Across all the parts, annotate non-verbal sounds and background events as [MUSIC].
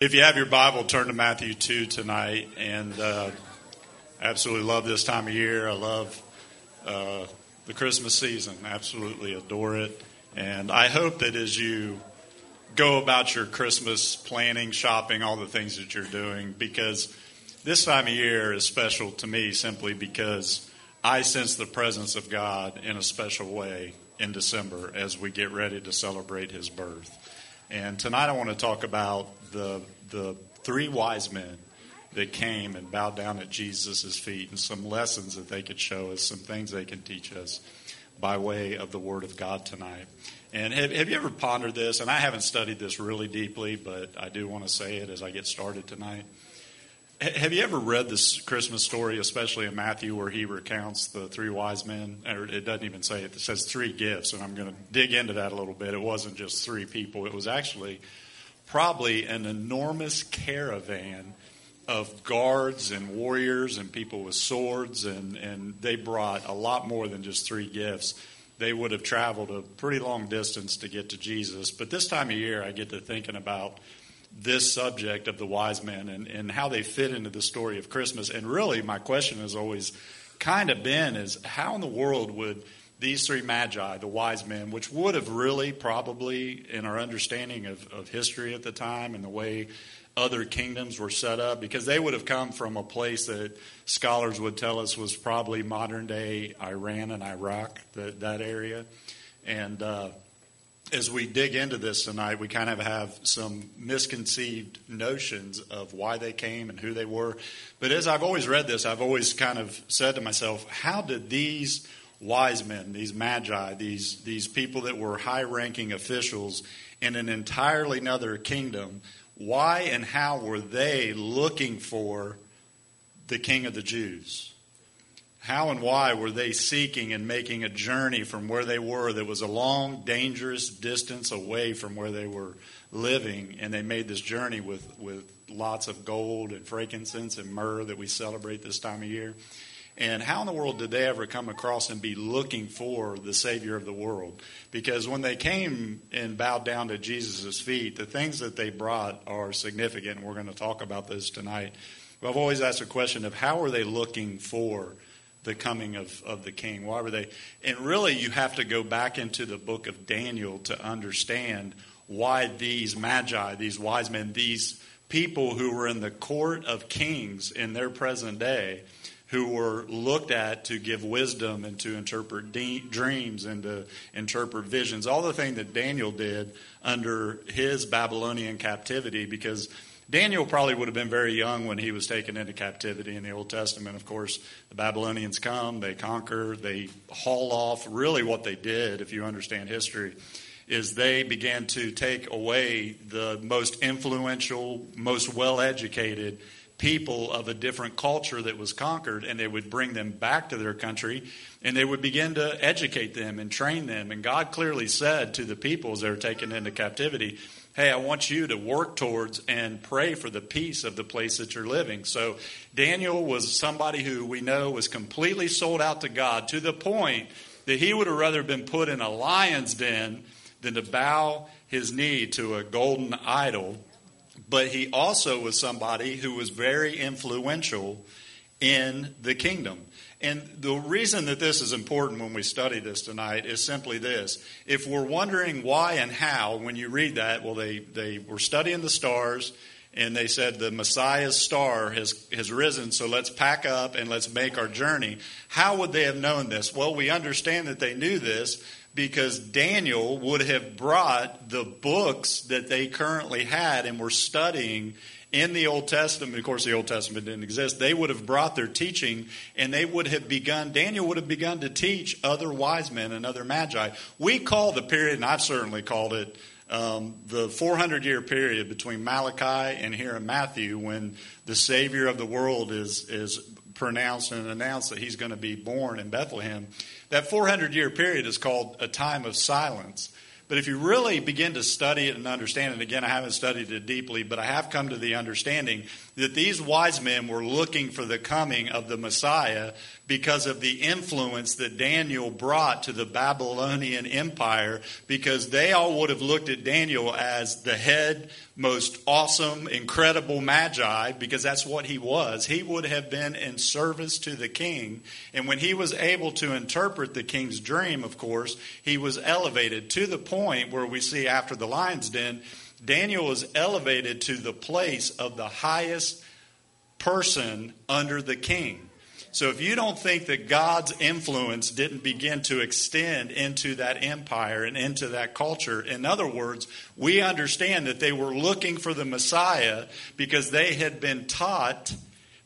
If you have your Bible, turn to Matthew 2 tonight. And uh, absolutely love this time of year. I love uh, the Christmas season. Absolutely adore it. And I hope that as you go about your Christmas planning, shopping, all the things that you're doing, because this time of year is special to me simply because I sense the presence of God in a special way in December as we get ready to celebrate His birth. And tonight I want to talk about the, the three wise men that came and bowed down at Jesus' feet and some lessons that they could show us, some things they can teach us by way of the Word of God tonight. And have, have you ever pondered this? And I haven't studied this really deeply, but I do want to say it as I get started tonight. Have you ever read this Christmas story, especially in Matthew, where he recounts the three wise men? Or it doesn't even say it, it says three gifts, and I'm going to dig into that a little bit. It wasn't just three people, it was actually probably an enormous caravan of guards and warriors and people with swords, and, and they brought a lot more than just three gifts. They would have traveled a pretty long distance to get to Jesus. But this time of year, I get to thinking about this subject of the wise men and, and how they fit into the story of Christmas. And really, my question has always kind of been is how in the world would these three magi, the wise men, which would have really probably, in our understanding of, of history at the time and the way other kingdoms were set up, because they would have come from a place that scholars would tell us was probably modern day Iran and Iraq, that, that area. And uh, as we dig into this tonight, we kind of have some misconceived notions of why they came and who they were. But as I've always read this, I've always kind of said to myself, how did these wise men, these magi, these, these people that were high ranking officials in an entirely another kingdom, why and how were they looking for the king of the Jews? How and why were they seeking and making a journey from where they were that was a long, dangerous distance away from where they were living? And they made this journey with, with lots of gold and frankincense and myrrh that we celebrate this time of year. And how in the world did they ever come across and be looking for the Savior of the world? Because when they came and bowed down to Jesus' feet, the things that they brought are significant. and We're going to talk about this tonight. But I've always asked the question of how are they looking for the coming of, of the king? Why were they? And really, you have to go back into the book of Daniel to understand why these magi, these wise men, these people who were in the court of kings in their present day, who were looked at to give wisdom and to interpret de- dreams and to interpret visions, all the thing that Daniel did under his Babylonian captivity, because Daniel probably would have been very young when he was taken into captivity in the Old Testament. Of course, the Babylonians come, they conquer, they haul off. Really, what they did, if you understand history, is they began to take away the most influential, most well educated people of a different culture that was conquered, and they would bring them back to their country, and they would begin to educate them and train them. And God clearly said to the peoples that are taken into captivity, hey, I want you to work towards and pray for the peace of the place that you're living. So Daniel was somebody who we know was completely sold out to God to the point that he would have rather been put in a lion's den than to bow his knee to a golden idol. But he also was somebody who was very influential in the kingdom. And the reason that this is important when we study this tonight is simply this. If we're wondering why and how, when you read that, well, they, they were studying the stars and they said the Messiah's star has, has risen, so let's pack up and let's make our journey. How would they have known this? Well, we understand that they knew this because Daniel would have brought the books that they currently had and were studying in the Old Testament, of course, the Old Testament didn't exist, they would have brought their teaching and they would have begun, Daniel would have begun to teach other wise men and other magi. We call the period, and I've certainly called it, um, the 400 year period between Malachi and here in Matthew when the Savior of the world is, is pronounced and announced that he's going to be born in Bethlehem. That 400 year period is called a time of silence. But if you really begin to study it and understand it, again, I haven't studied it deeply, but I have come to the understanding that these wise men were looking for the coming of the Messiah because of the influence that Daniel brought to the Babylonian Empire, because they all would have looked at Daniel as the head, most awesome, incredible magi, because that's what he was. He would have been in service to the king. And when he was able to interpret the king's dream, of course, he was elevated to the point where we see after the lion's den, Daniel was elevated to the place of the highest person under the king. So if you don't think that God's influence didn't begin to extend into that empire and into that culture, in other words, we understand that they were looking for the Messiah because they had been taught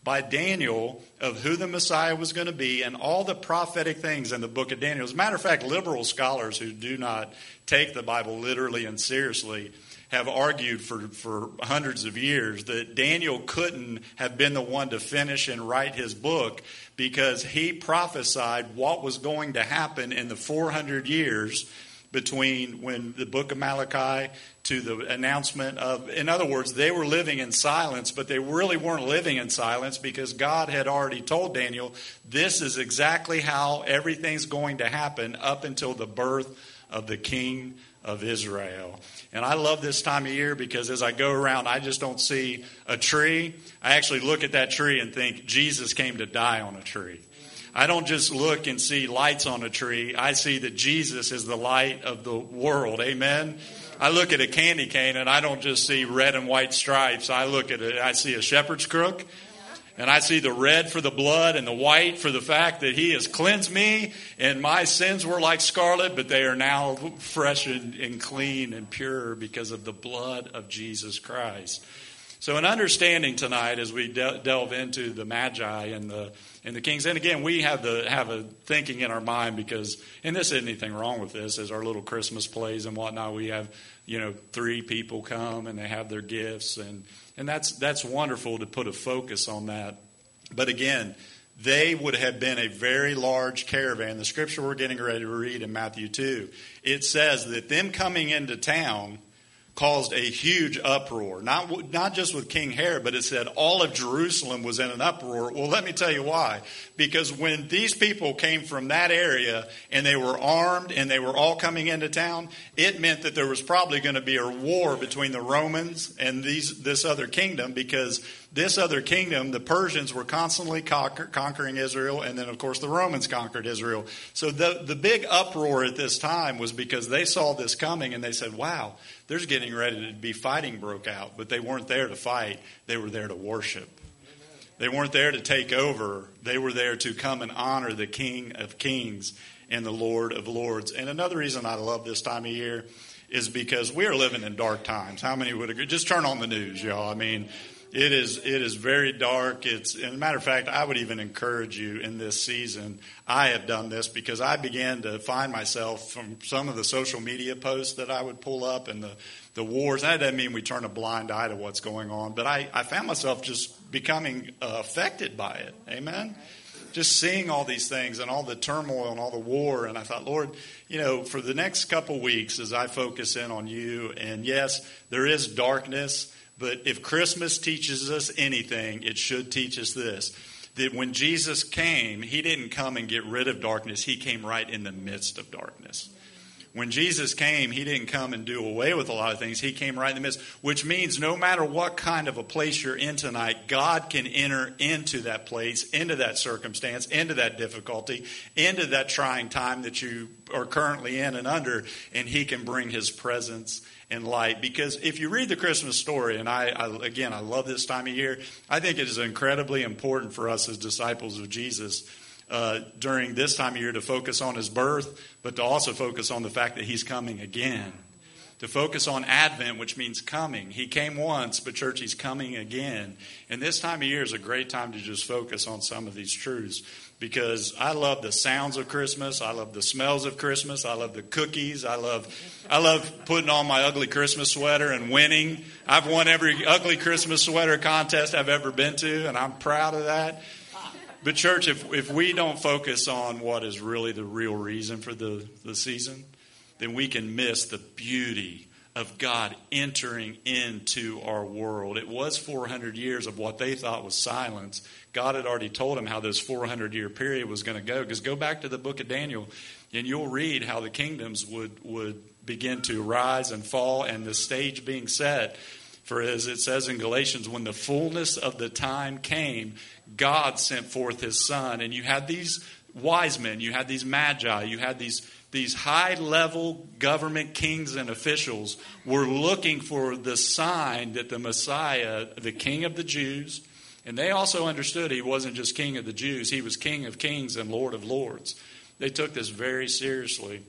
by Daniel of who the Messiah was going to be and all the prophetic things in the book of Daniel. As a matter of fact, liberal scholars who do not take the Bible literally and seriously have argued for, for hundreds of years that Daniel couldn't have been the one to finish and write his book because he prophesied what was going to happen in the 400 years between when the book of Malachi to the announcement of, in other words, they were living in silence, but they really weren't living in silence because God had already told Daniel, this is exactly how everything's going to happen up until the birth of the king of Israel. And I love this time of year because as I go around, I just don't see a tree. I actually look at that tree and think Jesus came to die on a tree. I don't just look and see lights on a tree. I see that Jesus is the light of the world. Amen. I look at a candy cane and I don't just see red and white stripes. I look at it, I see a shepherd's crook and I see the red for the blood and the white for the fact that he has cleansed me and my sins were like scarlet, but they are now fresh and, and clean and pure because of the blood of Jesus Christ. So, an understanding tonight as we de- delve into the Magi and the and the kings, and again, we have the have a thinking in our mind because, and this isn't anything wrong with this, as our little Christmas plays and whatnot. We have, you know, three people come and they have their gifts, and and that's, that's wonderful to put a focus on that. But again, they would have been a very large caravan. The scripture we're getting ready to read in Matthew 2, it says that them coming into town caused a huge uproar. Not, not just with King Herod, but it said all of Jerusalem was in an uproar. Well, let me tell you why. Because when these people came from that area and they were armed and they were all coming into town, it meant that there was probably going to be a war between the Romans and these, this other kingdom because this other kingdom, the Persians were constantly conquer, conquering Israel, and then, of course, the Romans conquered Israel. So the, the big uproar at this time was because they saw this coming and they said, wow, there's getting ready to be fighting broke out. But they weren't there to fight, they were there to worship. They weren't there to take over, they were there to come and honor the King of Kings and the Lord of Lords. And another reason I love this time of year is because we are living in dark times. How many would agree? Just turn on the news, y'all. I mean, it is it is very dark. It's as a matter of fact, I would even encourage you in this season. I have done this because I began to find myself from some of the social media posts that I would pull up and the the wars. That doesn't mean we turn a blind eye to what's going on, but I, I found myself just becoming uh, affected by it. Amen. Just seeing all these things and all the turmoil and all the war, and I thought, Lord, you know, for the next couple weeks as I focus in on you, and yes, there is darkness but if Christmas teaches us anything, it should teach us this that when Jesus came, he didn't come and get rid of darkness, he came right in the midst of darkness. When Jesus came, he didn't come and do away with a lot of things. He came right in the midst, which means no matter what kind of a place you're in tonight, God can enter into that place, into that circumstance, into that difficulty, into that trying time that you are currently in and under, and he can bring his presence and light. Because if you read the Christmas story, and I, I, again, I love this time of year, I think it is incredibly important for us as disciples of Jesus uh, during this time of year to focus on his birth, but to also focus on the fact that he's coming again. To focus on Advent, which means coming. He came once, but church, he's coming again. And this time of year is a great time to just focus on some of these truths because I love the sounds of Christmas. I love the smells of Christmas. I love the cookies. I love, I love putting on my ugly Christmas sweater and winning. I've won every ugly Christmas sweater contest I've ever been to, and I'm proud of that. But church, if if we don't focus on what is really the real reason for the, the season, then we can miss the beauty of God entering into our world. It was 400 years of what they thought was silence. God had already told them how this 400 year period was going to go. Because go back to the book of Daniel, and you'll read how the kingdoms would, would begin to rise and fall, and the stage being set. For as it says in Galatians, when the fullness of the time came, God sent forth his son. And you had these wise men, you had these magi, you had these these high level government kings and officials were looking for the sign that the Messiah, the King of the Jews, and they also understood he wasn't just King of the Jews, he was King of kings and Lord of lords. They took this very seriously.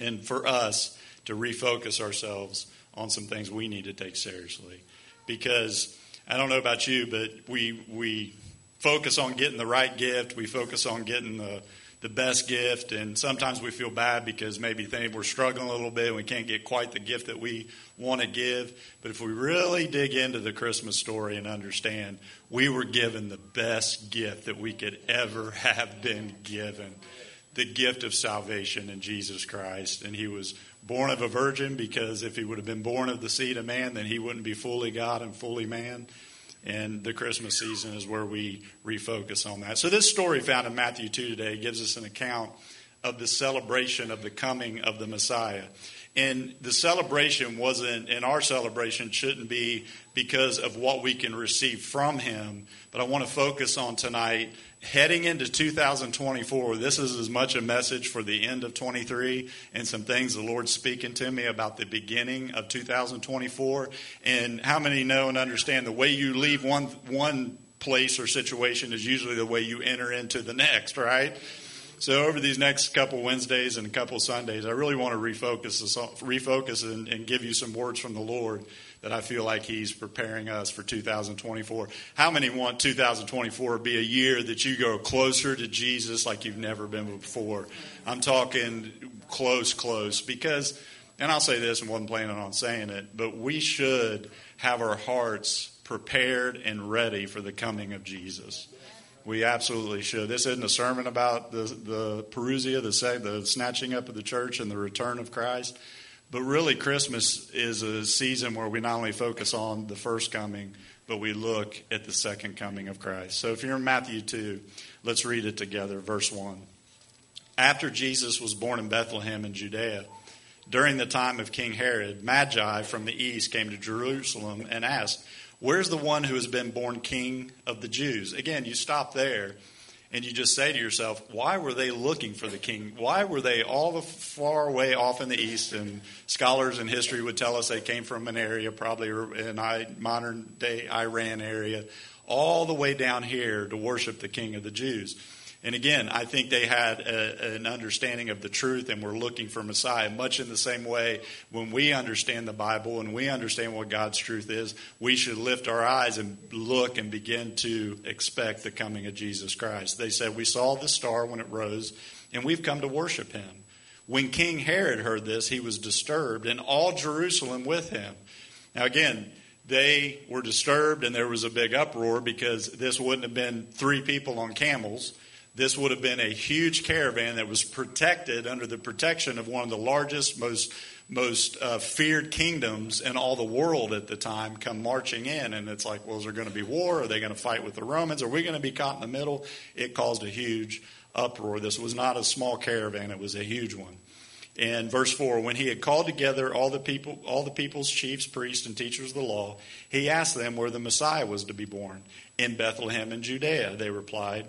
And for us to refocus ourselves on some things we need to take seriously. Because I don't know about you, but we, we focus on getting the right gift, we focus on getting the the best gift, and sometimes we feel bad because maybe we're struggling a little bit and we can't get quite the gift that we want to give. But if we really dig into the Christmas story and understand, we were given the best gift that we could ever [LAUGHS] have been given the gift of salvation in Jesus Christ. And he was born of a virgin because if he would have been born of the seed of man, then he wouldn't be fully God and fully man. And the Christmas season is where we refocus on that. So, this story found in Matthew 2 today gives us an account of the celebration of the coming of the Messiah. And the celebration wasn't, and our celebration shouldn't be because of what we can receive from Him. But I want to focus on tonight heading into 2024, this is as much a message for the end of 23 and some things the Lord's speaking to me about the beginning of 2024. And how many know and understand the way you leave one, one place or situation is usually the way you enter into the next, right? So over these next couple Wednesdays and a couple Sundays, I really want to refocus, refocus and, and give you some words from the Lord that I feel like He's preparing us for 2024. How many want 2024 to be a year that you go closer to Jesus like you've never been before? I'm talking close, close, because, and I'll say this and wasn't planning on saying it, but we should have our hearts prepared and ready for the coming of Jesus. We absolutely should. This isn't a sermon about the, the parousia, the, the snatching up of the church and the return of Christ. But really, Christmas is a season where we not only focus on the first coming, but we look at the second coming of Christ. So if you're in Matthew 2, let's read it together. Verse 1. After Jesus was born in Bethlehem in Judea, during the time of King Herod, Magi from the east came to Jerusalem and asked, Where's the one who has been born king of the Jews? Again, you stop there and you just say to yourself, why were they looking for the king? Why were they all the far away off in the east? And scholars in history would tell us they came from an area, probably in modern day Iran area, all the way down here to worship the king of the Jews. And again, I think they had a, an understanding of the truth and were looking for Messiah, much in the same way when we understand the Bible and we understand what God's truth is, we should lift our eyes and look and begin to expect the coming of Jesus Christ. They said, We saw the star when it rose, and we've come to worship him. When King Herod heard this, he was disturbed, and all Jerusalem with him. Now, again, they were disturbed, and there was a big uproar because this wouldn't have been three people on camels this would have been a huge caravan that was protected under the protection of one of the largest, most most uh, feared kingdoms in all the world at the time come marching in. And it's like, well, is there going to be war? Are they going to fight with the Romans? Are we going to be caught in the middle? It caused a huge uproar. This was not a small caravan, it was a huge one. And verse 4 when he had called together all the people all the people's chiefs priests and teachers of the law he asked them where the messiah was to be born in bethlehem in judea they replied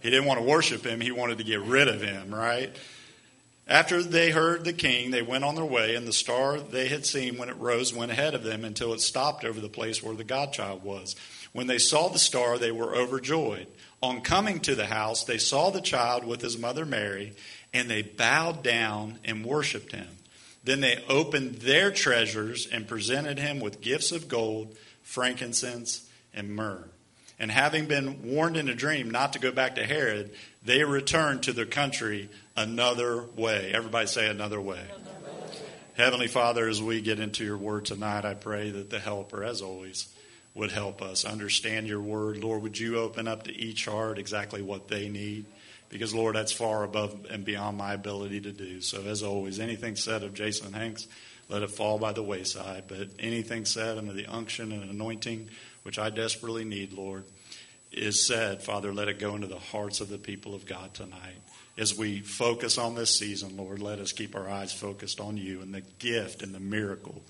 He didn't want to worship him, he wanted to get rid of him, right? After they heard the king, they went on their way, and the star they had seen when it rose went ahead of them until it stopped over the place where the Godchild was. When they saw the star, they were overjoyed. On coming to the house, they saw the child with his mother Mary, and they bowed down and worshiped him. Then they opened their treasures and presented him with gifts of gold frankincense, and myrrh. And having been warned in a dream not to go back to Herod, they returned to their country another way. Everybody say another way. Another way. Heavenly Father, as we get into your word tonight, I pray that the helper, as always, would help us understand your word. Lord, would you open up to each heart exactly what they need? Because, Lord, that's far above and beyond my ability to do. So, as always, anything said of Jason Hanks, let it fall by the wayside. But anything said under the unction and anointing, which I desperately need, Lord, is said, Father, let it go into the hearts of the people of God tonight. As we focus on this season, Lord, let us keep our eyes focused on you and the gift and the miracle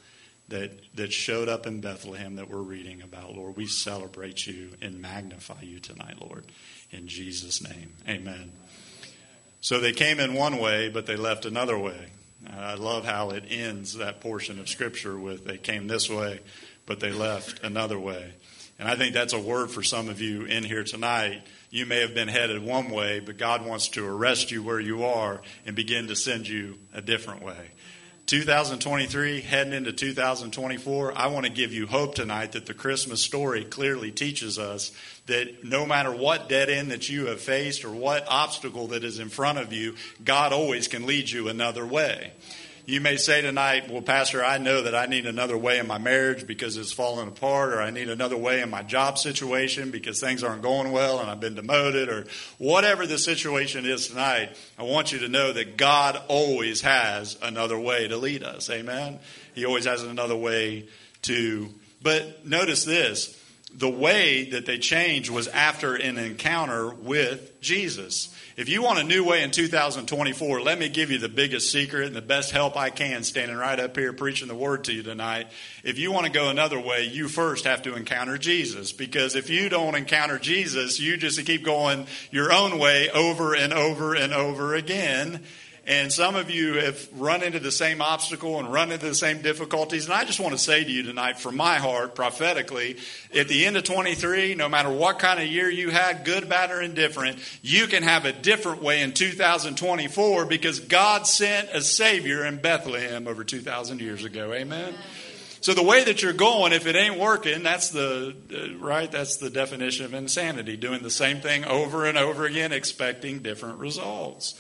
that, that showed up in Bethlehem that we're reading about, Lord. We celebrate you and magnify you tonight, Lord. In Jesus' name, amen. So they came in one way, but they left another way. I love how it ends that portion of Scripture with they came this way, but they left another way. And I think that's a word for some of you in here tonight. You may have been headed one way, but God wants to arrest you where you are and begin to send you a different way. 2023, heading into 2024, I want to give you hope tonight that the Christmas story clearly teaches us that no matter what dead end that you have faced or what obstacle that is in front of you, God always can lead you another way. You may say tonight, well, Pastor, I know that I need another way in my marriage because it's falling apart, or I need another way in my job situation because things aren't going well and I've been demoted, or whatever the situation is tonight. I want you to know that God always has another way to lead us. Amen? He always has another way to. But notice this the way that they changed was after an encounter with Jesus. If you want a new way in 2024, let me give you the biggest secret and the best help I can standing right up here preaching the word to you tonight. If you want to go another way, you first have to encounter Jesus. Because if you don't encounter Jesus, you just keep going your own way over and over and over again. And some of you have run into the same obstacle and run into the same difficulties. And I just want to say to you tonight, from my heart, prophetically, at the end of 23, no matter what kind of year you had, good, bad, or indifferent, you can have a different way in 2024 because God sent a Savior in Bethlehem over 2,000 years ago. Amen? So the way that you're going, if it ain't working, that's the uh, right. That's the definition of insanity: doing the same thing over and over again, expecting different results.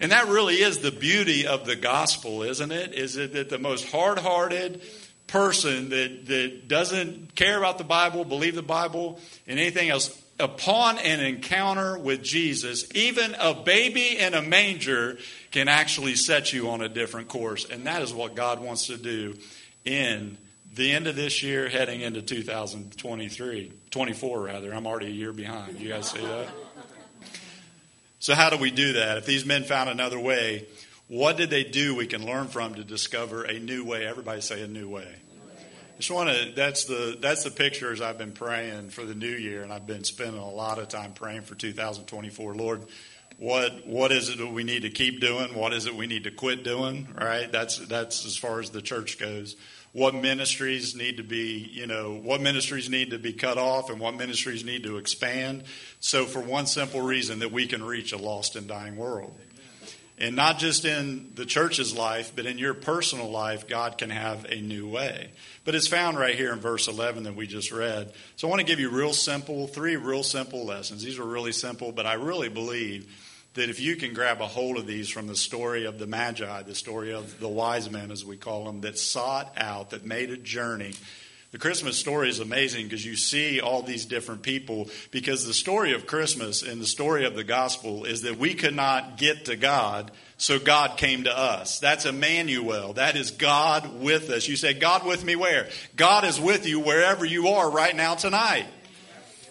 And that really is the beauty of the gospel, isn't it? Is it that the most hard hearted person that, that doesn't care about the Bible, believe the Bible, and anything else, upon an encounter with Jesus, even a baby in a manger can actually set you on a different course. And that is what God wants to do in the end of this year, heading into 2023, 24 rather. I'm already a year behind. You guys see that? So, how do we do that? If these men found another way, what did they do we can learn from to discover a new way? Everybody say a new way. I just want to that's the that's the pictures I've been praying for the new year and I've been spending a lot of time praying for 2024 Lord what what is it that we need to keep doing what is it we need to quit doing right that's that's as far as the church goes what ministries need to be, you know, what ministries need to be cut off and what ministries need to expand. So, for one simple reason, that we can reach a lost and dying world. And not just in the church's life, but in your personal life, God can have a new way. But it's found right here in verse 11 that we just read. So I want to give you real simple, three real simple lessons. These are really simple, but I really believe that if you can grab a hold of these from the story of the Magi, the story of the wise men, as we call them, that sought out, that made a journey. The Christmas story is amazing because you see all these different people. Because the story of Christmas and the story of the gospel is that we could not get to God, so God came to us. That's Emmanuel. That is God with us. You say, God with me where? God is with you wherever you are right now tonight.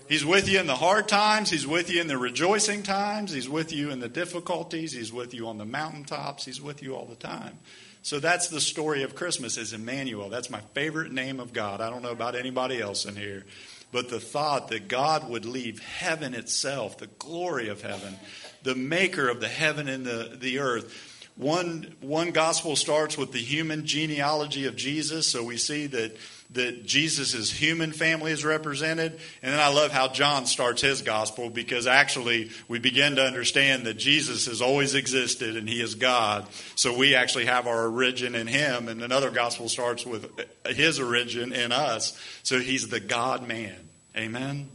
He's with you in the hard times. He's with you in the rejoicing times. He's with you in the difficulties. He's with you on the mountaintops. He's with you all the time. So that's the story of Christmas is Emmanuel. That's my favorite name of God. I don't know about anybody else in here. But the thought that God would leave heaven itself, the glory of heaven, the maker of the heaven and the, the earth, one, one gospel starts with the human genealogy of Jesus. So we see that that Jesus' human family is represented. And then I love how John starts his gospel because actually we begin to understand that Jesus has always existed and he is God. So we actually have our origin in him. And another gospel starts with his origin in us. So he's the God man. Amen.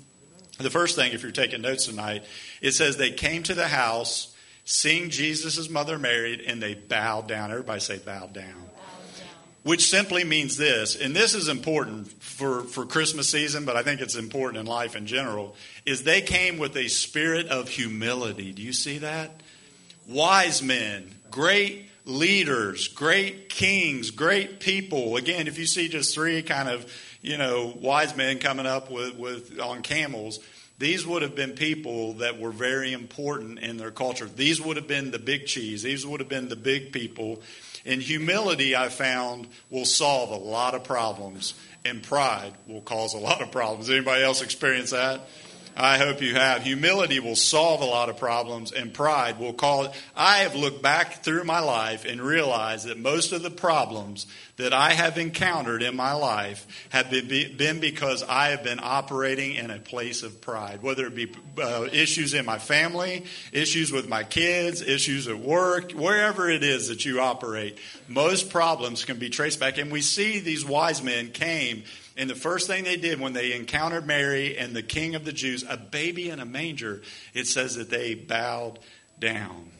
The first thing, if you're taking notes tonight, it says they came to the house, seeing Jesus' mother Mary, and they bowed down. Everybody say bowed down which simply means this, and this is important for, for Christmas season, but I think it's important in life in general, is they came with a spirit of humility. Do you see that? Wise men, great leaders, great kings, great people. Again, if you see just three kind of, you know, wise men coming up with, with on camels, these would have been people that were very important in their culture. These would have been the big cheese. These would have been the big people and humility, I found, will solve a lot of problems, and pride will cause a lot of problems. Anybody else experience that? I hope you have. Humility will solve a lot of problems, and pride will cause. I have looked back through my life and realized that most of the problems that I have encountered in my life have been, been because I have been operating in a place of pride, whether it be uh, issues in my family, issues with my kids, issues at work, wherever it is that you operate. Most problems can be traced back, and we see these wise men came and the first thing they did when they encountered Mary and the king of the Jews, a baby in a manger, it says that they bowed down.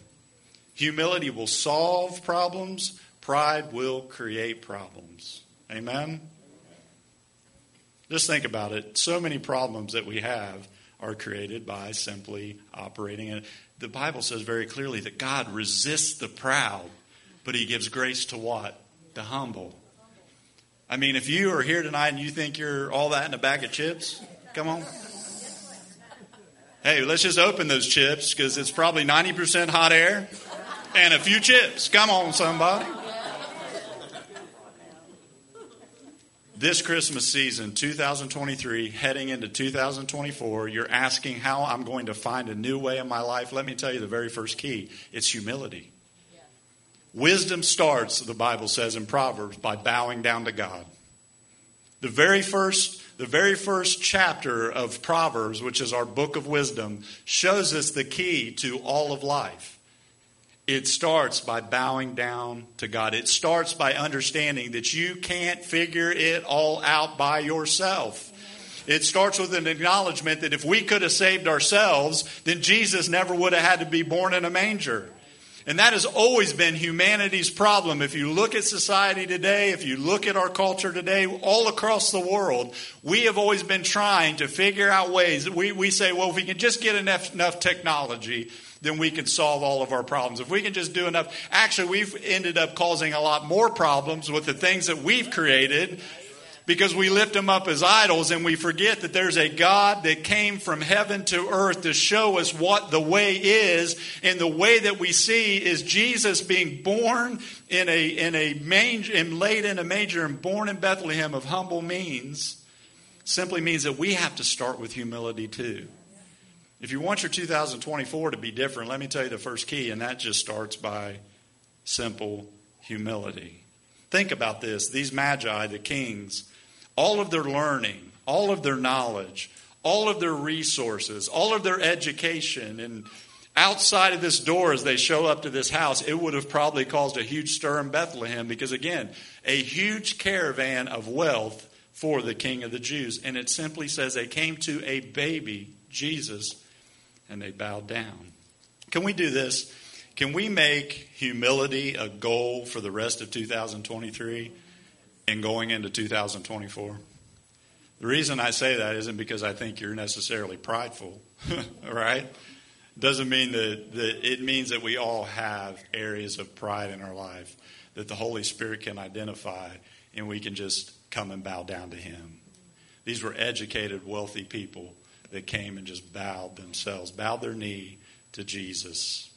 Humility will solve problems, pride will create problems. Amen? Just think about it. So many problems that we have are created by simply operating in The Bible says very clearly that God resists the proud, but he gives grace to what? The humble. I mean, if you are here tonight and you think you're all that in a bag of chips, come on. Hey, let's just open those chips because it's probably 90% hot air and a few chips. Come on, somebody. This Christmas season, 2023, heading into 2024, you're asking how I'm going to find a new way in my life. Let me tell you the very first key it's humility. Wisdom starts, the Bible says in Proverbs, by bowing down to God. The very first the very first chapter of Proverbs, which is our book of wisdom, shows us the key to all of life. It starts by bowing down to God. It starts by understanding that you can't figure it all out by yourself. It starts with an acknowledgement that if we could have saved ourselves, then Jesus never would have had to be born in a manger. And that has always been humanity's problem. If you look at society today, if you look at our culture today, all across the world, we have always been trying to figure out ways. We, we say, well, if we can just get enough, enough technology, then we can solve all of our problems. If we can just do enough, actually, we've ended up causing a lot more problems with the things that we've created because we lift them up as idols and we forget that there's a God that came from heaven to earth to show us what the way is. And the way that we see is Jesus being born in a, in a manger and laid in a manger and born in Bethlehem of humble means simply means that we have to start with humility too. If you want your 2024 to be different, let me tell you the first key, and that just starts by simple humility. Think about this. These magi, the kings, all of their learning, all of their knowledge, all of their resources, all of their education, and outside of this door as they show up to this house, it would have probably caused a huge stir in Bethlehem because, again, a huge caravan of wealth for the king of the Jews. And it simply says they came to a baby, Jesus, and they bowed down. Can we do this? Can we make humility a goal for the rest of 2023? Going into 2024. The reason I say that isn't because I think you're necessarily prideful, [LAUGHS] right? Doesn't mean that, that it means that we all have areas of pride in our life that the Holy Spirit can identify and we can just come and bow down to Him. These were educated, wealthy people that came and just bowed themselves, bowed their knee to Jesus.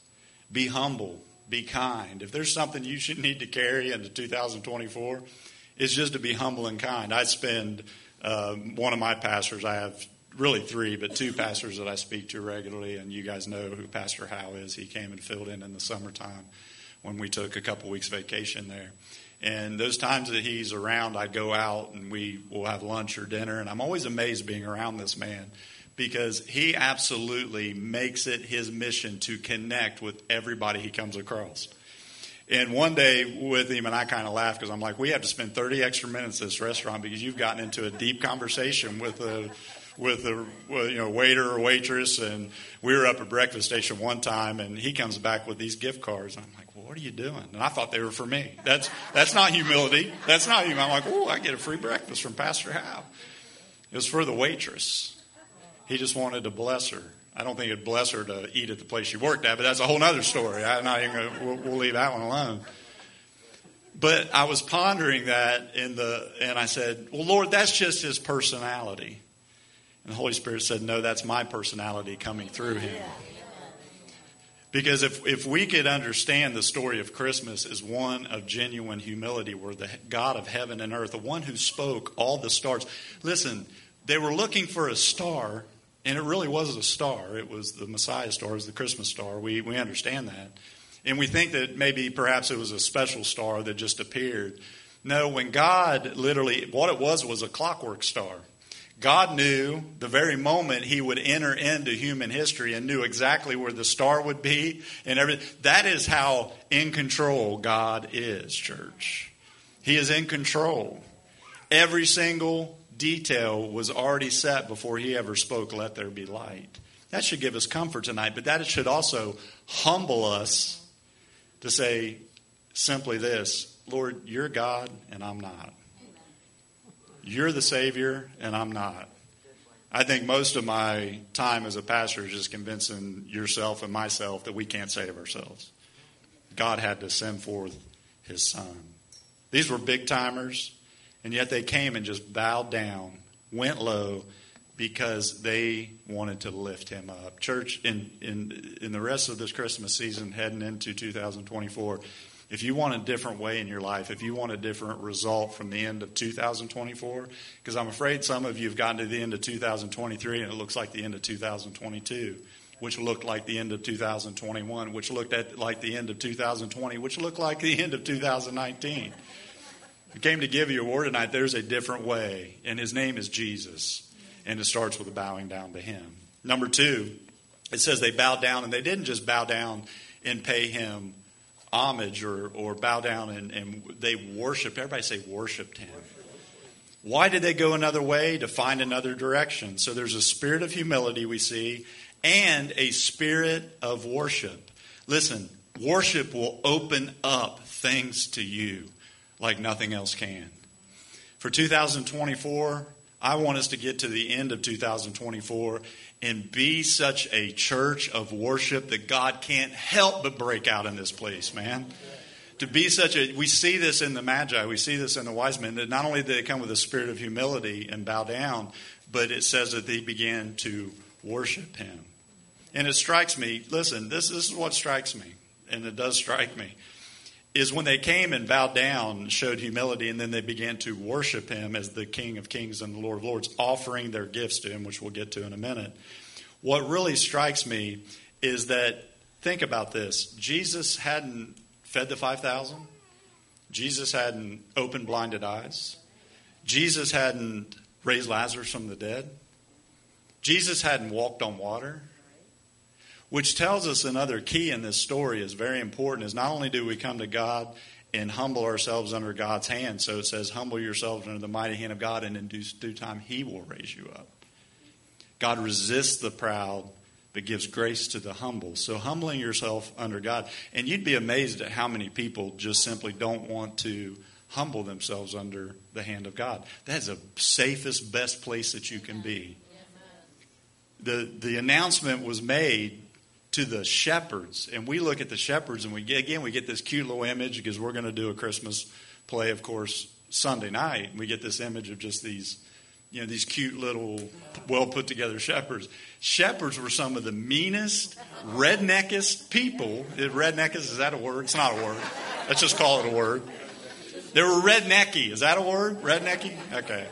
Be humble, be kind. If there's something you should need to carry into 2024, is just to be humble and kind. I spend uh, one of my pastors. I have really three, but two pastors that I speak to regularly, and you guys know who Pastor Howe is. He came and filled in in the summertime when we took a couple weeks vacation there. And those times that he's around, I go out and we will have lunch or dinner. And I'm always amazed being around this man because he absolutely makes it his mission to connect with everybody he comes across. And one day with him, and I kind of laughed because I'm like, we have to spend 30 extra minutes at this restaurant because you've gotten into a deep conversation with a with a you know waiter or waitress, and we were up at breakfast station one time, and he comes back with these gift cards, and I'm like, well, what are you doing? And I thought they were for me. That's that's not humility. That's not humility. I'm like, oh, I get a free breakfast from Pastor Howe. It was for the waitress. He just wanted to bless her. I don't think it'd bless her to eat at the place she worked at, but that's a whole other story. I'm not even gonna, we'll, we'll leave that one alone. But I was pondering that in the, and I said, well, Lord, that's just his personality. And the Holy Spirit said, no, that's my personality coming through him. Because if, if we could understand the story of Christmas as one of genuine humility, where the God of heaven and earth, the one who spoke all the stars, listen, they were looking for a star, and it really was a star. It was the Messiah star, it was the Christmas star. We, we understand that. And we think that maybe perhaps it was a special star that just appeared. No, when God literally, what it was was a clockwork star. God knew the very moment he would enter into human history and knew exactly where the star would be and everything. That is how in control God is, church. He is in control. Every single detail was already set before he ever spoke, let there be light. That should give us comfort tonight, but that should also humble us to say simply this Lord, you're God and I'm not. You're the Savior and I'm not. I think most of my time as a pastor is just convincing yourself and myself that we can't save ourselves. God had to send forth his son. These were big timers. And yet they came and just bowed down, went low, because they wanted to lift him up. Church, in, in, in the rest of this Christmas season, heading into 2024, if you want a different way in your life, if you want a different result from the end of 2024, because I'm afraid some of you have gotten to the end of 2023 and it looks like the end of 2022, which looked like the end of 2021, which looked at like the end of 2020, which looked like the end of 2019. I came to give you a word tonight. There's a different way, and his name is Jesus. And it starts with bowing down to him. Number two, it says they bowed down, and they didn't just bow down and pay him homage or, or bow down and, and they worshiped. Everybody say worshiped him. Why did they go another way? To find another direction. So there's a spirit of humility we see and a spirit of worship. Listen, worship will open up things to you like nothing else can. For 2024, I want us to get to the end of 2024 and be such a church of worship that God can't help but break out in this place, man. To be such a, we see this in the Magi, we see this in the wise men, that not only did they come with a spirit of humility and bow down, but it says that they began to worship Him. And it strikes me, listen, this, this is what strikes me, and it does strike me is when they came and bowed down, showed humility, and then they began to worship him as the King of Kings and the Lord of Lords, offering their gifts to him, which we'll get to in a minute. What really strikes me is that, think about this Jesus hadn't fed the 5,000, Jesus hadn't opened blinded eyes, Jesus hadn't raised Lazarus from the dead, Jesus hadn't walked on water. Which tells us another key in this story is very important is not only do we come to God and humble ourselves under God's hand, so it says, humble yourselves under the mighty hand of God, and in due, time He will raise you up. God resists the proud, but gives grace to the humble. So humbling yourself under God, and you'd be amazed at how many people just simply don't want to humble themselves under the hand of God. That's the safest, best place that you can be. The, the announcement was made to the shepherds. And we look at the shepherds and we get, again, we get this cute little image because we're going to do a Christmas play, of course, Sunday night. We get this image of just these, you know, these cute little, well put together shepherds. Shepherds were some of the meanest, redneckest people. Redneckest, is that a word? It's not a word. Let's just call it a word. They were rednecky. Is that a word? Rednecky? Okay.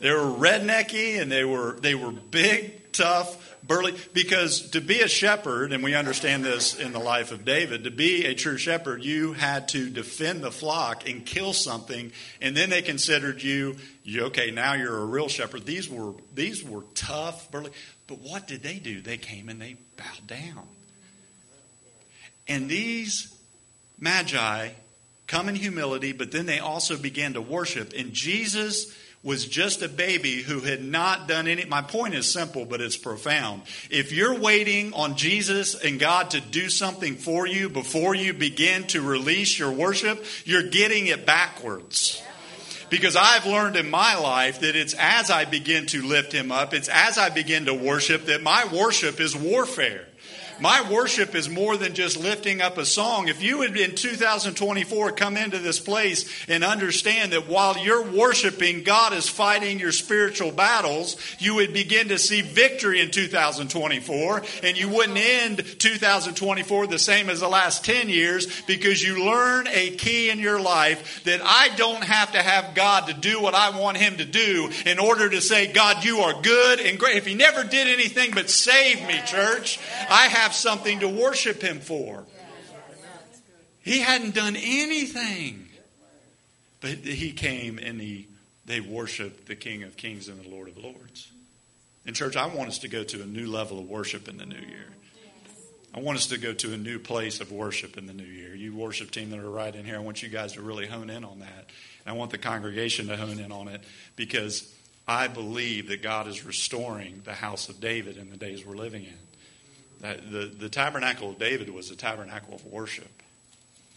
They were rednecky and they were they were big, tough, burly because to be a shepherd and we understand this in the life of david to be a true shepherd you had to defend the flock and kill something and then they considered you, you okay now you're a real shepherd. These were these were tough burly but what did they do? They came and they bowed down. And these magi come in humility but then they also began to worship and jesus was just a baby who had not done any. My point is simple, but it's profound. If you're waiting on Jesus and God to do something for you before you begin to release your worship, you're getting it backwards. Because I've learned in my life that it's as I begin to lift Him up, it's as I begin to worship that my worship is warfare. My worship is more than just lifting up a song. If you would in 2024 come into this place and understand that while you're worshiping, God is fighting your spiritual battles, you would begin to see victory in 2024 and you wouldn't end 2024 the same as the last 10 years because you learn a key in your life that I don't have to have God to do what I want Him to do in order to say, God, you are good and great. If He never did anything but save me, church, I have have something to worship him for. He hadn't done anything. But he came and he, they worshiped the King of Kings and the Lord of Lords. In church, I want us to go to a new level of worship in the new year. I want us to go to a new place of worship in the new year. You worship team that are right in here, I want you guys to really hone in on that. And I want the congregation to hone in on it because I believe that God is restoring the house of David in the days we're living in. The, the tabernacle of David was a tabernacle of worship.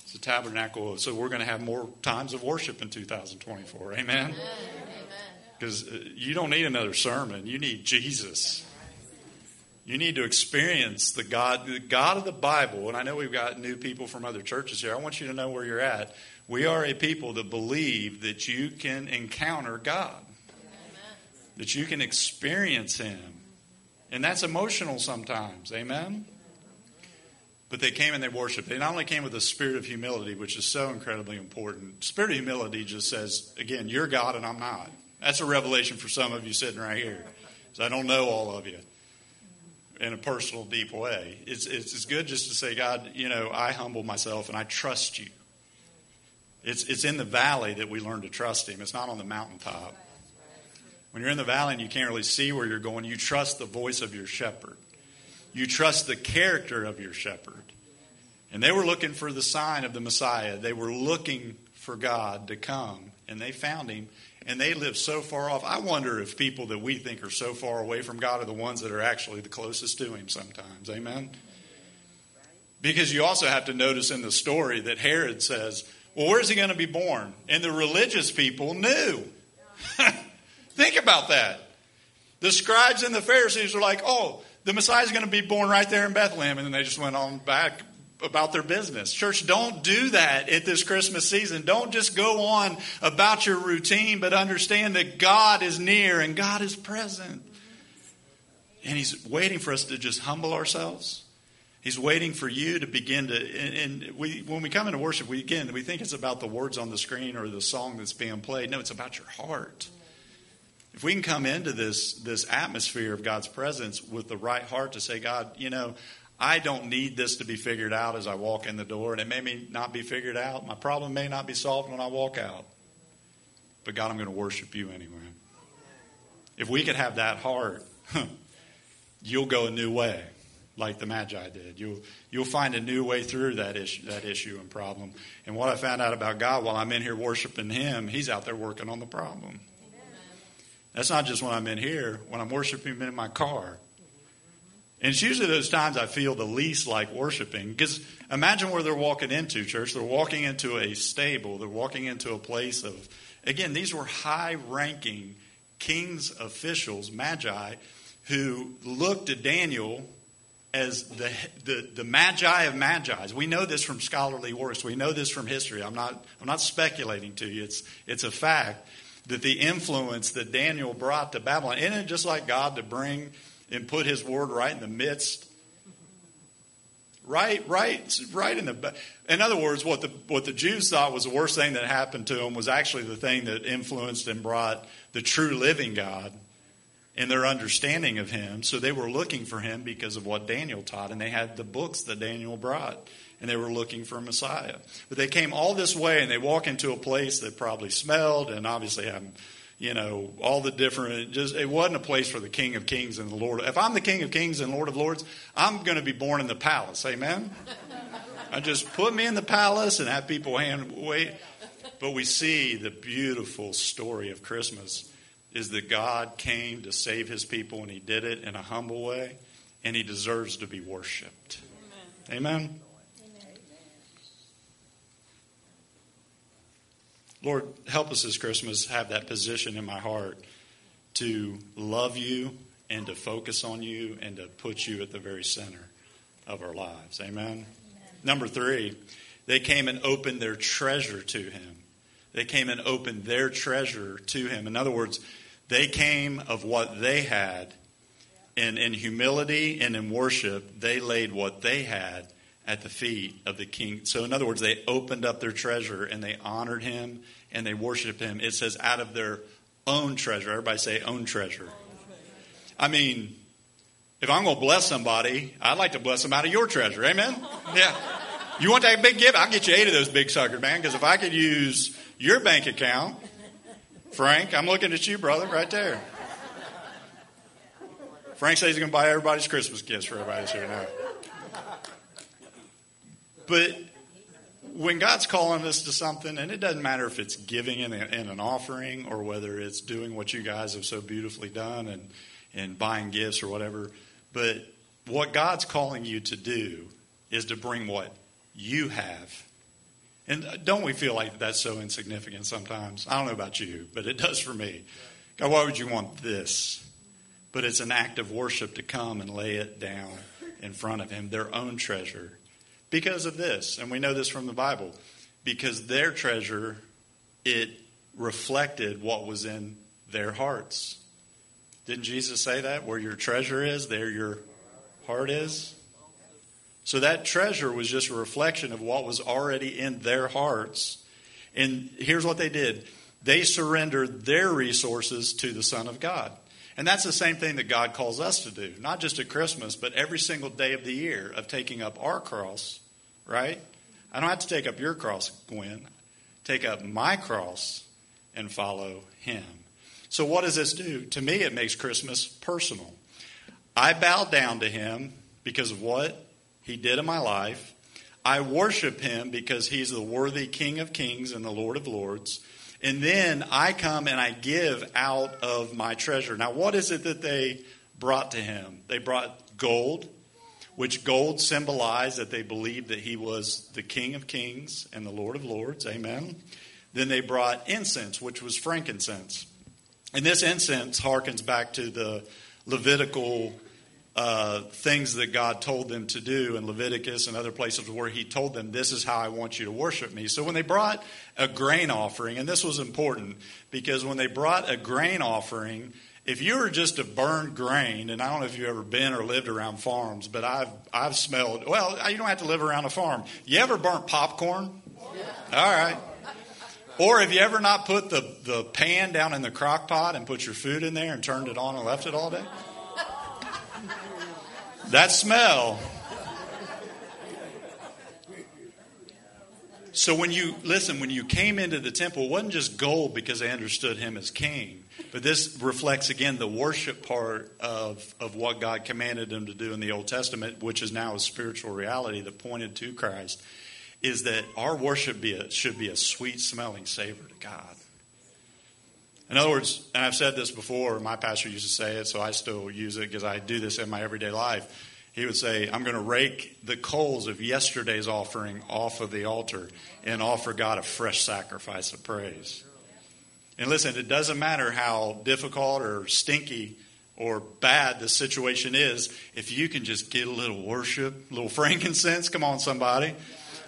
It's a tabernacle. Of, so we're going to have more times of worship in 2024. Amen? Because uh, you don't need another sermon. You need Jesus. You need to experience the God, the God of the Bible. And I know we've got new people from other churches here. I want you to know where you're at. We are a people that believe that you can encounter God, that you can experience Him and that's emotional sometimes. Amen? But they came and they worshiped. They not only came with a spirit of humility, which is so incredibly important. Spirit of humility just says, again, you're God and I'm not. That's a revelation for some of you sitting right here. So I don't know all of you in a personal, deep way. It's, it's, it's good just to say, God, you know, I humble myself and I trust you. It's, it's in the valley that we learn to trust Him. It's not on the mountaintop. When you're in the valley and you can't really see where you're going, you trust the voice of your shepherd. You trust the character of your shepherd. And they were looking for the sign of the Messiah. They were looking for God to come, and they found him. And they lived so far off. I wonder if people that we think are so far away from God are the ones that are actually the closest to him sometimes. Amen? Because you also have to notice in the story that Herod says, Well, where's he going to be born? And the religious people knew. [LAUGHS] Think about that. The scribes and the Pharisees are like, oh, the Messiah is going to be born right there in Bethlehem. And then they just went on back about their business. Church, don't do that at this Christmas season. Don't just go on about your routine, but understand that God is near and God is present. And He's waiting for us to just humble ourselves. He's waiting for you to begin to, and, and we, when we come into worship, we again we think it's about the words on the screen or the song that's being played. No, it's about your heart. If we can come into this, this atmosphere of God's presence with the right heart to say, God, you know, I don't need this to be figured out as I walk in the door, and it may not be figured out. My problem may not be solved when I walk out. But God, I'm going to worship you anyway. If we could have that heart, you'll go a new way, like the Magi did. You'll you'll find a new way through that issue that issue and problem. And what I found out about God while I'm in here worshiping Him, He's out there working on the problem. That's not just when I'm in here, when I'm worshiping in my car. And it's usually those times I feel the least like worshiping. Because imagine where they're walking into, church. They're walking into a stable, they're walking into a place of, again, these were high ranking king's officials, magi, who looked at Daniel as the, the, the magi of magi's. We know this from scholarly works. We know this from history. I'm not, I'm not speculating to you. It's, it's a fact that the influence that Daniel brought to Babylon, isn't it just like God to bring and put his word right in the midst? Right, right, right in the. In other words, what the what the Jews thought was the worst thing that happened to them was actually the thing that influenced and brought the true living God in their understanding of him. So they were looking for him because of what Daniel taught, and they had the books that Daniel brought, and they were looking for a Messiah. But they came all this way, and they walk into a place that probably smelled, and obviously I'm you know, all the different, just, it wasn't a place for the King of Kings and the Lord. If I'm the King of Kings and Lord of Lords, I'm going to be born in the palace. Amen? I just put me in the palace and have people hand wait. But we see the beautiful story of Christmas is that God came to save his people and he did it in a humble way and he deserves to be worshiped. Amen. Amen. Lord, help us this Christmas have that position in my heart to love you and to focus on you and to put you at the very center of our lives. Amen. Amen. Number three, they came and opened their treasure to him. They came and opened their treasure to him. In other words, they came of what they had, and in humility and in worship, they laid what they had at the feet of the king. So, in other words, they opened up their treasure and they honored him and they worshiped him. It says, out of their own treasure. Everybody say, own treasure. I mean, if I'm going to bless somebody, I'd like to bless them out of your treasure. Amen? Yeah. You want that big gift? I'll get you eight of those big suckers, man, because if I could use your bank account, Frank, I'm looking at you, brother, right there. Frank says he's going to buy everybody's Christmas gifts for everybody here now. But when God's calling us to something, and it doesn't matter if it's giving in, a, in, an offering or whether it's doing what you guys have so beautifully done and, and buying gifts or whatever, but what God's calling you to do is to bring what you have. And don't we feel like that's so insignificant sometimes? I don't know about you, but it does for me. God, why would you want this? But it's an act of worship to come and lay it down in front of Him, their own treasure because of this. And we know this from the Bible. Because their treasure, it reflected what was in their hearts. Didn't Jesus say that? Where your treasure is, there your heart is? So that treasure was just a reflection of what was already in their hearts. And here's what they did they surrendered their resources to the Son of God. And that's the same thing that God calls us to do, not just at Christmas, but every single day of the year of taking up our cross, right? I don't have to take up your cross, Gwen. Take up my cross and follow him. So, what does this do? To me, it makes Christmas personal. I bow down to him because of what he did in my life. I worship him because he's the worthy King of Kings and the Lord of Lords. And then I come and I give out of my treasure. Now, what is it that they brought to him? They brought gold, which gold symbolized that they believed that he was the King of Kings and the Lord of Lords. Amen. Then they brought incense, which was frankincense. And this incense harkens back to the Levitical uh, things that God told them to do in Leviticus and other places where He told them, This is how I want you to worship me. So when they brought a grain offering, and this was important because when they brought a grain offering, if you were just to burn grain, and I don't know if you've ever been or lived around farms, but I've I've smelled. Well, you don't have to live around a farm. You ever burnt popcorn? Yeah. All right. Or have you ever not put the, the pan down in the crock pot and put your food in there and turned it on and left it all day? That smell. So when you listen, when you came into the temple, it wasn't just gold because they understood him as king, but this reflects again the worship part of, of what God commanded them to do in the Old Testament, which is now a spiritual reality that pointed to Christ, is that our worship be a, should be a sweet smelling savor to God. In other words, and I've said this before, my pastor used to say it, so I still use it because I do this in my everyday life. He would say, I'm going to rake the coals of yesterday's offering off of the altar and offer God a fresh sacrifice of praise. And listen, it doesn't matter how difficult or stinky or bad the situation is, if you can just get a little worship, a little [LAUGHS] frankincense, come on, somebody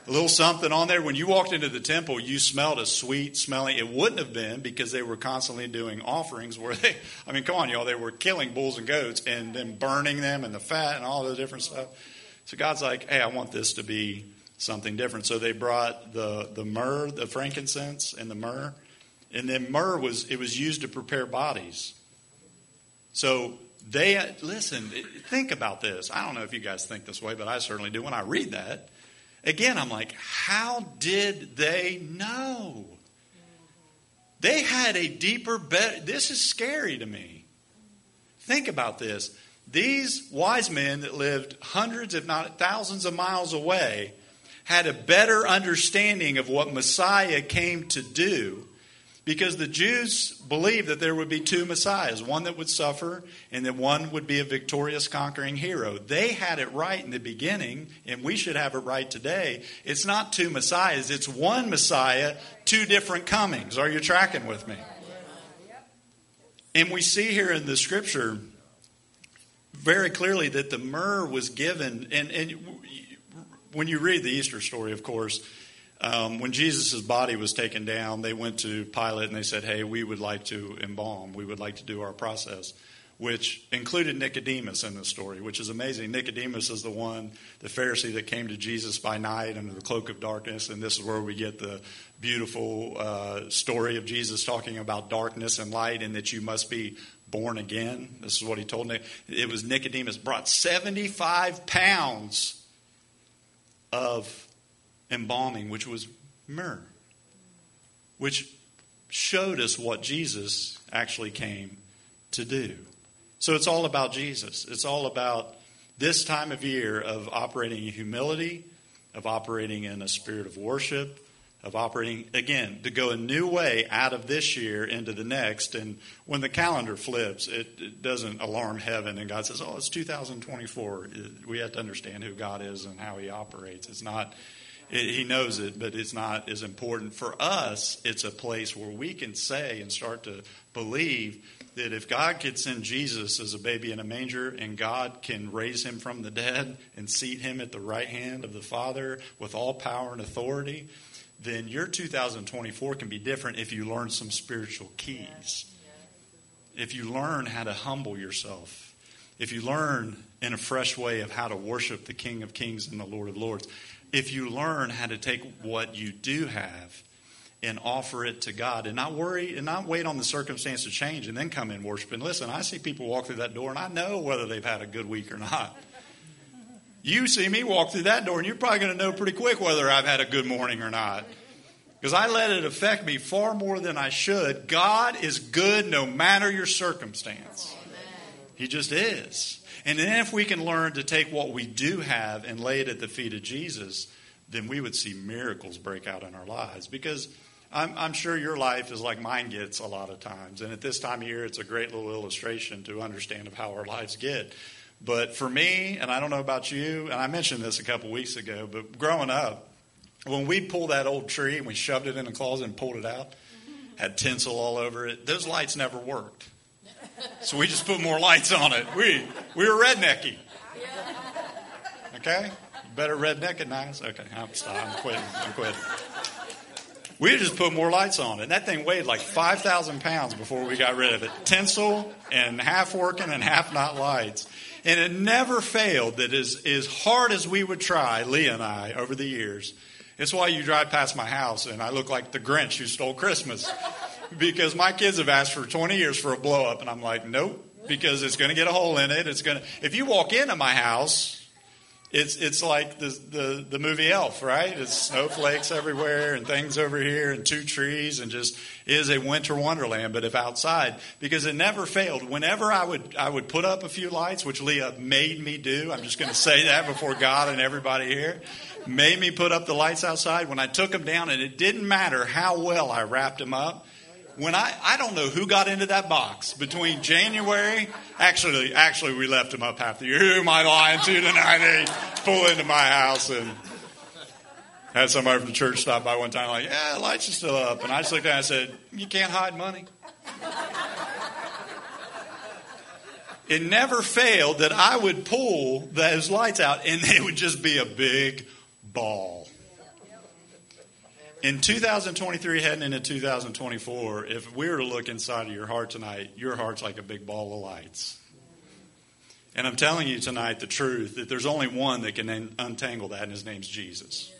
a little something on there. When you walked into the temple, you smelled a sweet smelling. It wouldn't have been because they were constantly doing offerings where they, I mean, come on, y'all, they were killing bulls and goats and then burning them and the fat and all the different stuff. So God's like, hey, I want this to be something different. So they brought the, the myrrh, the frankincense, and the myrrh. And then myrrh was, it was used to prepare bodies. So they, listen, think about this. I don't know if you guys think this way, but I certainly do when I read that. Again, I'm like, how did they know? They had a deeper, better. This is scary to me. Think about this. These wise men that lived hundreds, if not thousands of miles away, had a better understanding of what Messiah came to do because the Jews believed that there would be two Messiahs, one that would suffer and that one would be a victorious conquering hero. They had it right in the beginning, and we should have it right today. It's not two Messiahs, it's one Messiah, two different comings. Are you tracking with me? And we see here in the scripture very clearly that the myrrh was given, and, and when you read the Easter story, of course, um, when Jesus' body was taken down, they went to Pilate and they said, Hey, we would like to embalm. We would like to do our process, which included Nicodemus in the story, which is amazing. Nicodemus is the one, the Pharisee that came to Jesus by night under the cloak of darkness. And this is where we get the beautiful uh, story of Jesus talking about darkness and light and that you must be born again. This is what he told me. It was Nicodemus brought 75 pounds of embalming, which was myrrh, which showed us what Jesus actually came to do. So it's all about Jesus. It's all about this time of year of operating in humility, of operating in a spirit of worship, of operating, again, to go a new way out of this year into the next. And when the calendar flips, it, it, doesn't alarm heaven and God says, oh, it's 2024. We have to understand who God is and how He operates. It's not he knows it, but it's not as important. For us, it's a place where we can say and start to believe that if God could send Jesus as a baby in a manger and God can raise him from the dead and seat him at the right hand of the Father with all power and authority, then your 2024 can be different if you learn some spiritual keys. If you learn how to humble yourself, if you learn in a fresh way of how to worship the King of Kings and the Lord of Lords if you learn how to take what you do have and offer it to God and not worry and not wait on the circumstance to change and then come in worship. And listen, I see people walk through that door and I know whether they've had a good week or not. You see me walk through that door and you're probably going to know pretty quick whether I've had a good morning or not. Because I let it affect me far more than I should. God is good no matter your circumstance. He just is. And then if we can learn to take what we do have and lay it at the feet of Jesus, then we would see miracles break out in our lives. Because I'm, I'm, sure your life is like mine gets a lot of times. And at this time of year, it's a great little illustration to understand of how our lives get. But for me, and I don't know about you, and I mentioned this a couple weeks ago, but growing up, when we pulled that old tree and we shoved it in the closet and pulled it out, had tinsel all over it, those lights never worked. [LAUGHS] So we just put more lights on it. We we were rednecky. Okay? Better redneck than nice. Okay, I'm. I'm quitting. I'm quitting. We just put more lights on it. And that thing weighed like 5,000 pounds before we got rid of it. Tinsel and half working and half not lights. And it never failed that as, as hard as we would try, Lee and I, over the years, it's why you drive past my house and I look like the Grinch who stole Christmas because my kids have asked for 20 years for a blow up, and I'm like, nope, because it's going to get a hole in it. It's going to. If you walk into my house, it's it's like the, the the movie Elf, right? It's snowflakes everywhere and things over here and two trees and just is a winter wonderland. But if outside, because it never failed. Whenever I would I would put up a few lights, which Leah made me do. I'm just going to say that before God and everybody here made me put up the lights outside. When I took them down, and it didn't matter how well I wrapped them up when I, I don't know who got into that box between January. Actually, actually, we left them up half the year. Who am I lying to tonight? They pull into my house and had somebody from the church stop by one time, like, yeah, lights are still up. And I just looked at and I said, you can't hide money. It never failed that I would pull those lights out and they would just be a big ball in 2023 heading into 2024 if we were to look inside of your heart tonight your heart's like a big ball of lights and i'm telling you tonight the truth that there's only one that can untangle that and his name's jesus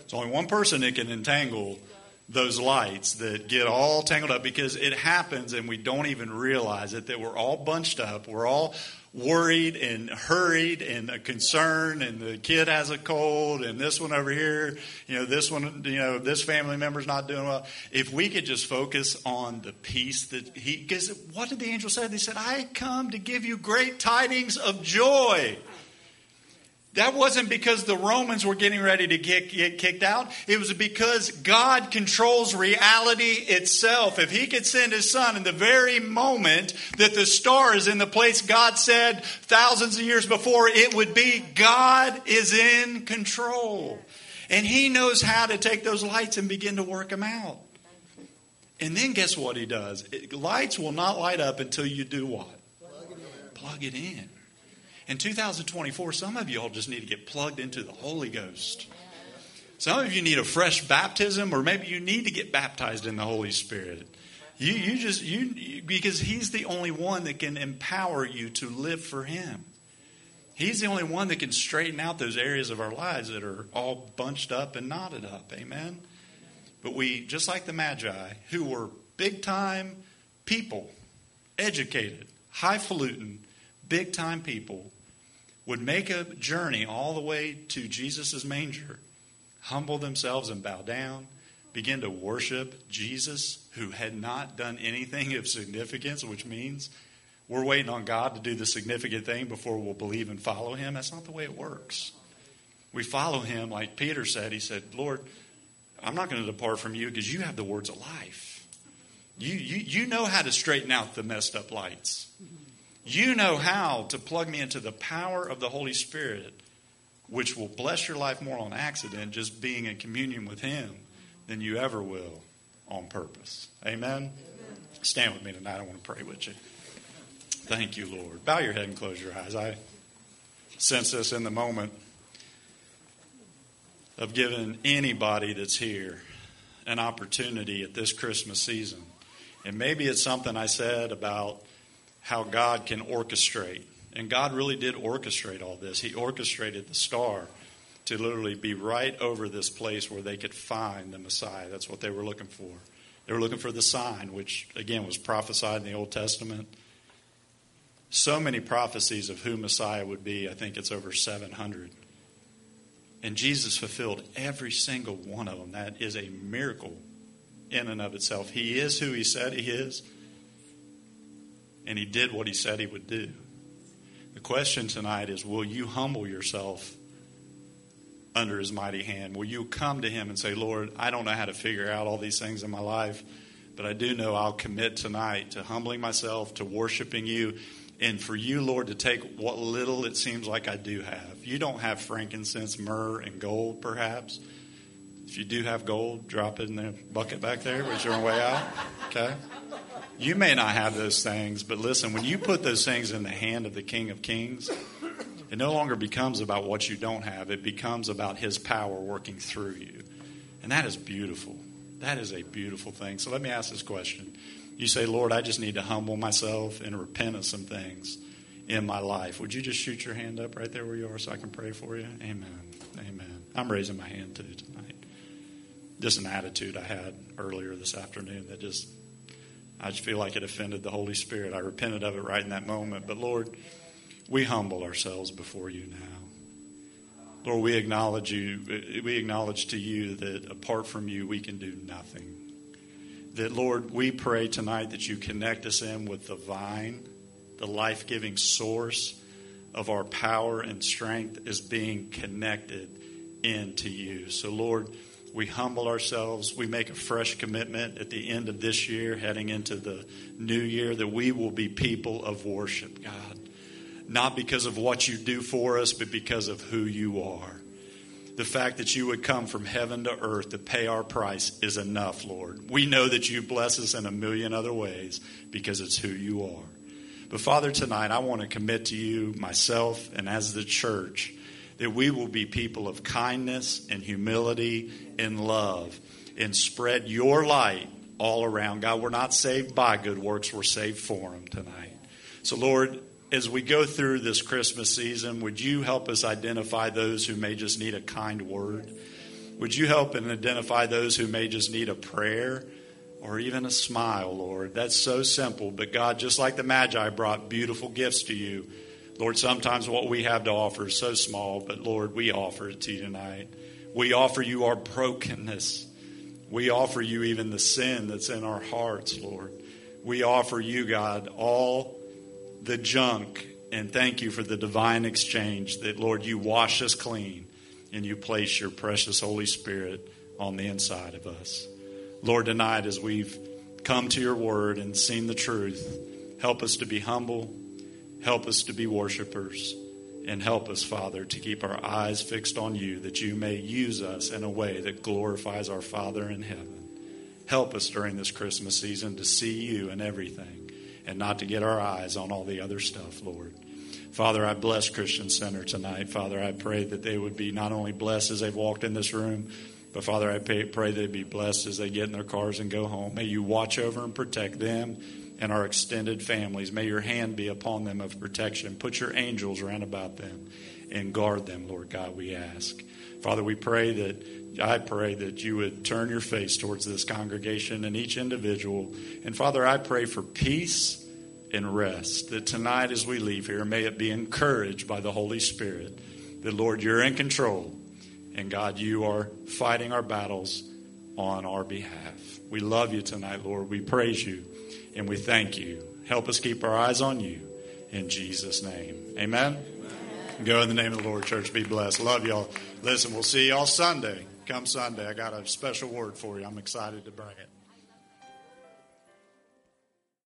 there's only one person that can entangle those lights that get all tangled up because it happens and we don't even realize it that we're all bunched up. We're all worried and hurried and concerned and the kid has a cold and this one over here you know this one you know this family member's not doing well. If we could just focus on the peace that he because what did the angel say? They said i come to give you great tidings of joy that wasn't because the Romans were getting ready to get, get, kicked out. It was because God controls reality itself. If He could send His Son in the very moment that the star is in the place God said thousands of years before it would be, God is in control. And He knows how to take those lights and begin to work them out. And then guess what He does? Lights will not light up until you do what? Plug it in. Plug it in. In 2024, some of you all just need to get plugged into the Holy Ghost. Some of you need a fresh baptism, or maybe you need to get baptized in the Holy Spirit. You, you just you because He's the only one that can empower you to live for Him. He's the only one that can straighten out those areas of our lives that are all bunched up and knotted up. Amen. But we, just like the Magi, who were big time people, educated, highfalutin, big time people would make a journey all the way to Jesus' manger, humble themselves and bow down, begin to worship Jesus, who had not done anything of significance, which means we're waiting on God to do the significant thing before we'll believe and follow Him. That's not the way it works. We follow Him, like Peter said. He said, Lord, I'm not going to depart from you because you have the words of life. You, you, you know how to straighten out the messed up lights. You know how to plug me into the power of the Holy Spirit, which will bless your life more on accident, just being in communion with Him, than you ever will on purpose. Amen? Amen. Stand with me tonight. I want to pray with you. Thank you, Lord. Bow your head and close your eyes. I sense this in the moment of giving anybody that's here an opportunity at this Christmas season. And maybe it's something I said about how God can orchestrate. And God really did orchestrate all this. He orchestrated the star to literally be right over this place where they could find the Messiah. That's what they were looking for. They were looking for the sign, which again was prophesied in the Old Testament. So many prophecies of who Messiah would be. I think it's over 700. And Jesus fulfilled every single one of them. That is a miracle in and of itself. He is who he said he is and he did what he said he would do. The question tonight is will you humble yourself under his mighty hand? Will you come to him and say, Lord, I don't know how to figure out all these things in my life, but I do know I'll commit tonight to humbling myself, to worshiping you, and for you, Lord, to take what little it seems like I do have. You don't have frankincense, myrrh, and gold, perhaps. If you do have gold, drop it in the bucket back there, on the way out. Okay? You may not have those things, but listen, when you put those things in the hand of the King of Kings, it no longer becomes about what you don't have. It becomes about His power working through you. And that is beautiful. That is a beautiful thing. So let me ask this question. You say, Lord, I just need to humble myself and repent of some things in my life. Would you just shoot your hand up right there where you are so I can pray for you? Amen. Amen. I'm raising my hand too tonight. Just an attitude I had earlier this afternoon that just I just feel like it offended the Holy Spirit. I repented of it right in that moment. But Lord, we humble ourselves before you now. Lord, we acknowledge you. We acknowledge to you that apart from you, we can do nothing. That, Lord, we pray tonight that you connect us in with the vine, the life giving source of our power and strength is being connected into you. So, Lord, we humble ourselves. We make a fresh commitment at the end of this year, heading into the new year, that we will be people of worship, God. Not because of what you do for us, but because of who you are. The fact that you would come from heaven to earth to pay our price is enough, Lord. We know that you bless us in a million other ways because it's who you are. But Father, tonight I want to commit to you, myself, and as the church that we will be people of kindness and humility and love and spread your light all around. God, we're not saved by good works, we're saved for them tonight. So, Lord, as we go through this Christmas season, would you help us identify those who may just need a kind word? Would you help and identify those who may just need a prayer or even a smile, Lord? That's so simple. But God, just like the Magi brought beautiful gifts to you, Lord, sometimes what we have to offer is so small, but Lord, we offer it to you tonight. We offer you our brokenness. We offer you even the sin that's in our hearts, Lord. We offer you, God, all the junk, and thank you for the divine exchange that, Lord, you wash us clean and you place your precious Holy Spirit on the inside of us. Lord, tonight as we've come to your word and seen the truth, help us to be humble, help us to be worshipers, and help us, Father, to keep our eyes fixed on you that you may use us in a way that glorifies our Father in heaven. Help us during this Christmas season to see you in everything and not to get our eyes on all the other stuff, Lord. Father, I bless Christian Center tonight. Father, I pray that they would be not only blessed as they've walked in this room, but Father, I pray, they'd be blessed as they get in their cars and go home. May you watch over and protect them and our extended families. May your hand be upon them of protection. Put your angels around about them and guard them, Lord God, we ask. Father, we pray that I pray that you would turn your face towards this congregation and each individual. And Father, I pray for peace and rest. That tonight, as we leave here, may it be encouraged by the Holy Spirit that, Lord, you're in control. And God, you are fighting our battles on our behalf. We love you tonight, Lord. We praise you and we thank you. Help us keep our eyes on you in Jesus' name. Amen. Amen. Go in the name of the Lord, church. Be blessed. Love y'all. Listen, we'll see y'all Sunday. Come Sunday. I got a special word for you. I'm excited to bring it.